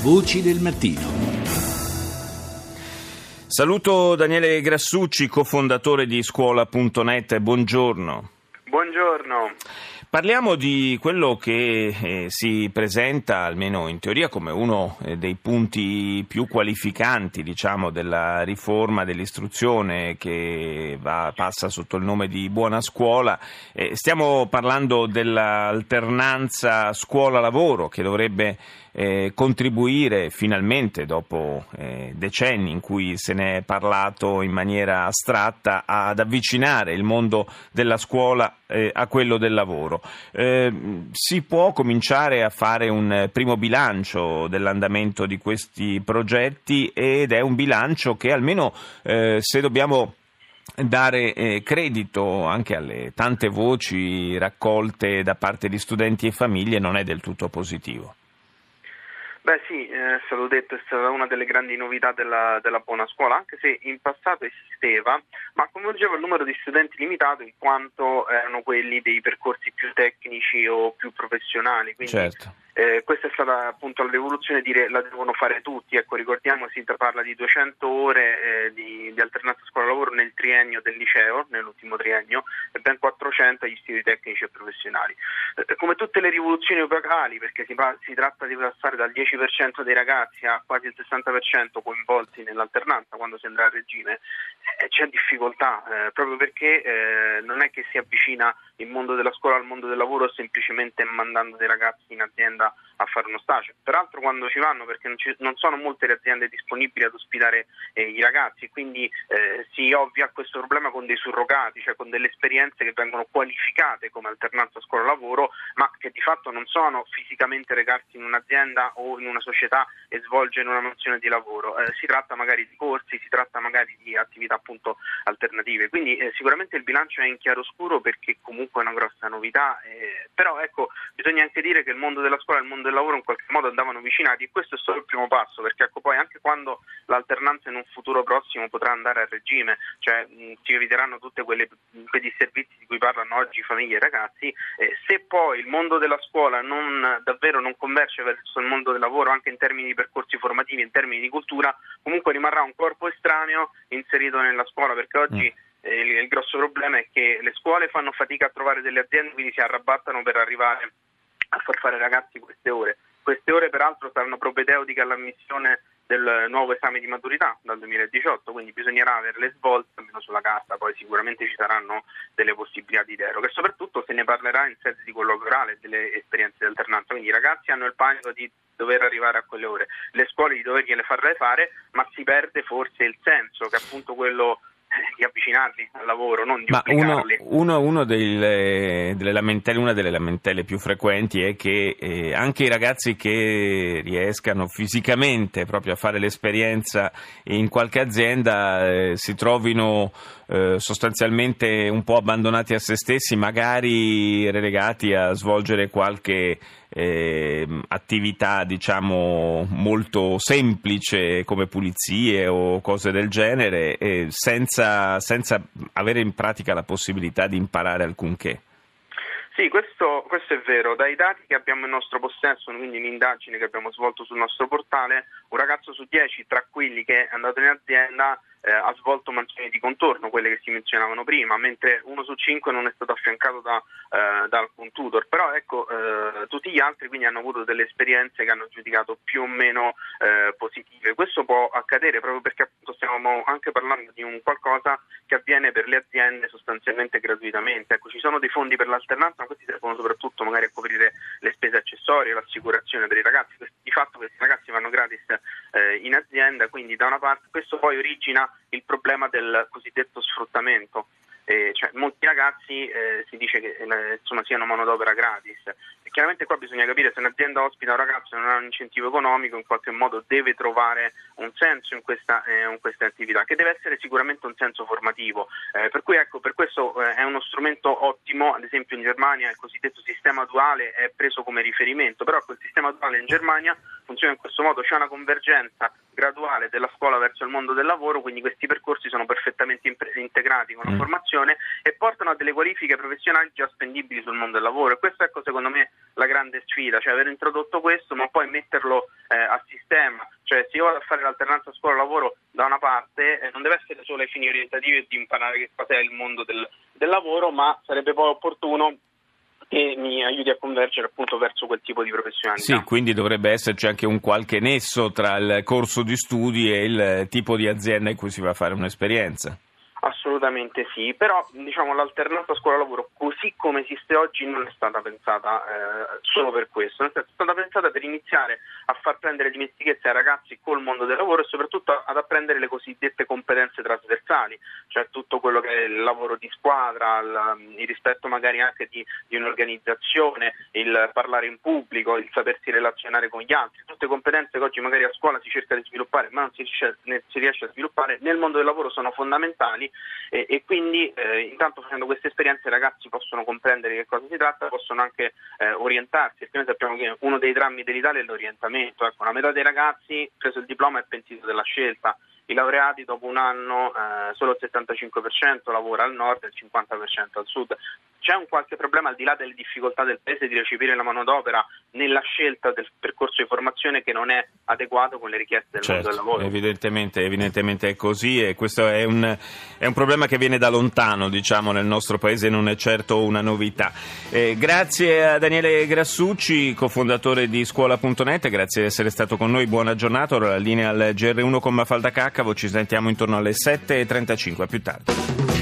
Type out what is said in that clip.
Voci del mattino. Saluto Daniele Grassucci, cofondatore di scuola.net. Buongiorno. Buongiorno. Parliamo di quello che eh, si presenta, almeno in teoria, come uno eh, dei punti più qualificanti diciamo, della riforma dell'istruzione che va, passa sotto il nome di buona scuola. Eh, stiamo parlando dell'alternanza scuola-lavoro che dovrebbe eh, contribuire finalmente, dopo eh, decenni in cui se ne è parlato in maniera astratta, ad avvicinare il mondo della scuola eh, a quello del lavoro. Eh, si può cominciare a fare un primo bilancio dell'andamento di questi progetti ed è un bilancio che almeno eh, se dobbiamo dare eh, credito anche alle tante voci raccolte da parte di studenti e famiglie non è del tutto positivo. Beh sì, eh, è stato detto, è stata una delle grandi novità della, della, buona scuola, anche se in passato esisteva, ma coinvolgeva il numero di studenti limitato in quanto erano quelli dei percorsi più tecnici o più professionali. Quindi, certo eh, questa è stata appunto la rivoluzione, dire la devono fare tutti, ecco, ricordiamo si parla di 200 ore eh, di, di, alternanza scuola-lavoro nel triennio del liceo, nell'ultimo triennio, e ben 400 agli istituti tecnici e professionali. Eh, come tutte le rivoluzioni epocali, perché si, si, tratta di passare dal 10% dei ragazzi a quasi il 60% coinvolti nell'alternanza quando si andrà a regime, eh, c'è difficoltà, eh, proprio perché eh, non è che si avvicina il mondo della scuola al mondo del lavoro semplicemente mandando dei ragazzi in azienda a fare uno stage. Peraltro quando ci vanno, perché non, ci, non sono molte le aziende disponibili ad ospitare eh, i ragazzi, quindi eh, si ovvia questo problema con dei surrogati, cioè con delle esperienze che vengono qualificate come alternanza scuola-lavoro, ma che di fatto non sono fisicamente recarsi in un'azienda o in una società e svolgere una mansione di lavoro. Eh, si tratta magari di corsi, si tratta magari di attività appunto alternative. Quindi eh, sicuramente il bilancio è in chiaroscuro perché comunque è una grossa novità, eh, però ecco, bisogna anche dire che il mondo della scuola e il mondo del lavoro in qualche modo andavano avvicinati e questo è solo il primo passo perché ecco poi anche quando l'alternanza in un futuro prossimo potrà andare a regime, cioè mh, si eviteranno tutti quei disservizi di cui parlano oggi famiglie e ragazzi, eh, se poi il mondo della scuola non, davvero non converge verso il mondo del lavoro anche in termini di percorsi formativi, in termini di cultura, comunque rimarrà un corpo estraneo inserito nella scuola perché oggi mm. Eh, il, il grosso problema è che le scuole fanno fatica a trovare delle aziende, quindi si arrabattano per arrivare a far fare ai ragazzi queste ore. Queste ore peraltro saranno propedeutiche all'ammissione del nuovo esame di maturità dal 2018, quindi bisognerà averle svolte almeno sulla carta, poi sicuramente ci saranno delle possibilità di deroga e soprattutto se ne parlerà in sede di colloquio orale delle esperienze di alternanza, quindi i ragazzi hanno il panico di dover arrivare a quelle ore, le scuole di dovergliele farle fare, ma si perde forse il senso che appunto quello di avvicinarli al lavoro, non di Ma uno, uno, uno delle, delle lamentele, una delle lamentele più frequenti è che eh, anche i ragazzi che riescano fisicamente proprio a fare l'esperienza in qualche azienda eh, si trovino eh, sostanzialmente un po' abbandonati a se stessi, magari relegati a svolgere qualche eh, attività diciamo molto semplice come pulizie o cose del genere eh, senza, senza avere in pratica la possibilità di imparare alcunché. Sì, questo, questo, è vero. Dai dati che abbiamo in nostro possesso, quindi l'indagine che abbiamo svolto sul nostro portale, un ragazzo su dieci tra quelli che è andato in azienda eh, ha svolto mansioni di contorno, quelle che si menzionavano prima, mentre uno su cinque non è stato affiancato da, eh, da alcun tutor. Però ecco, eh, tutti gli altri quindi hanno avuto delle esperienze che hanno giudicato più o meno eh, positive. Questo può accadere proprio perché appunto stiamo anche parlando di un qualcosa che avviene per le aziende sostanzialmente gratuitamente. Ecco, ci sono dei fondi per l'alternanza, ma questi servono soprattutto magari a coprire le spese accessorie, l'assicurazione per i ragazzi. Di fatto questi ragazzi vanno gratis eh, in azienda, quindi da una parte questo poi origina il problema del cosiddetto sfruttamento. Eh, cioè, molti ragazzi eh, si dice che eh, insomma, siano manodopera gratis. E chiaramente qua bisogna capire se un'azienda ospita un ragazzo e non ha un incentivo economico, in qualche modo deve trovare un senso in questa, eh, in questa attività, che deve essere sicuramente un senso formativo. Eh, per cui ecco, per questo eh, è uno strumento ottimo, ad esempio in Germania il cosiddetto sistema duale è preso come riferimento, però quel sistema duale in Germania funziona in questo modo, c'è una convergenza graduale della scuola verso il mondo del lavoro, quindi questi percorsi sono perfettamente integrati con la mm. formazione e portano a delle qualifiche professionali già spendibili sul mondo del lavoro e questa ecco secondo me la grande sfida, cioè aver introdotto questo ma poi metterlo eh, a sistema, cioè se io vado a fare l'alternanza scuola-lavoro da una parte eh, non deve essere solo ai fini orientativi e di imparare che cos'è il mondo del, del lavoro, ma sarebbe poi opportuno che mi aiuti a convergere appunto verso quel tipo di professionalità. Sì, quindi dovrebbe esserci anche un qualche nesso tra il corso di studi e il tipo di azienda in cui si va a fare un'esperienza. Assolutamente sì, però diciamo, l'alternanza scuola-lavoro così come esiste oggi non è stata pensata eh, solo per questo, è stata pensata per iniziare a far prendere dimestichezza ai ragazzi col mondo del lavoro e soprattutto ad apprendere le cosiddette competenze trasversali, cioè tutto quello che è il lavoro di squadra, il, rispetto magari anche di, di, un'organizzazione, il parlare in pubblico, il sapersi relazionare con gli altri, tutte competenze che oggi magari a scuola si cerca di sviluppare ma non si riesce, si riesce a sviluppare, nel mondo del lavoro sono fondamentali e, e quindi eh, intanto facendo queste esperienze i ragazzi possono comprendere che cosa si tratta, possono anche eh, orientarsi, perché noi sappiamo che uno dei drammi dell'Italia è l'orientamento, ecco, la metà dei ragazzi preso il diploma è pentito della scelta, i laureati dopo un anno eh, solo il 75% lavora al nord e il 50% al sud. C'è un qualche problema al di là delle difficoltà del paese di recepire la manodopera nella scelta del percorso di formazione che non è adeguato con le richieste del certo, mondo del lavoro. Evidentemente, evidentemente, è così e questo è un, è un, problema che viene da lontano diciamo, nel nostro paese, non è certo una novità. Eh, grazie a Daniele Grassucci, cofondatore di scuola.net, grazie di essere stato con noi, buona giornata, ora la linea al GR1 con Mafalda Caccavo, ci sentiamo intorno alle 7.35, a più tardi.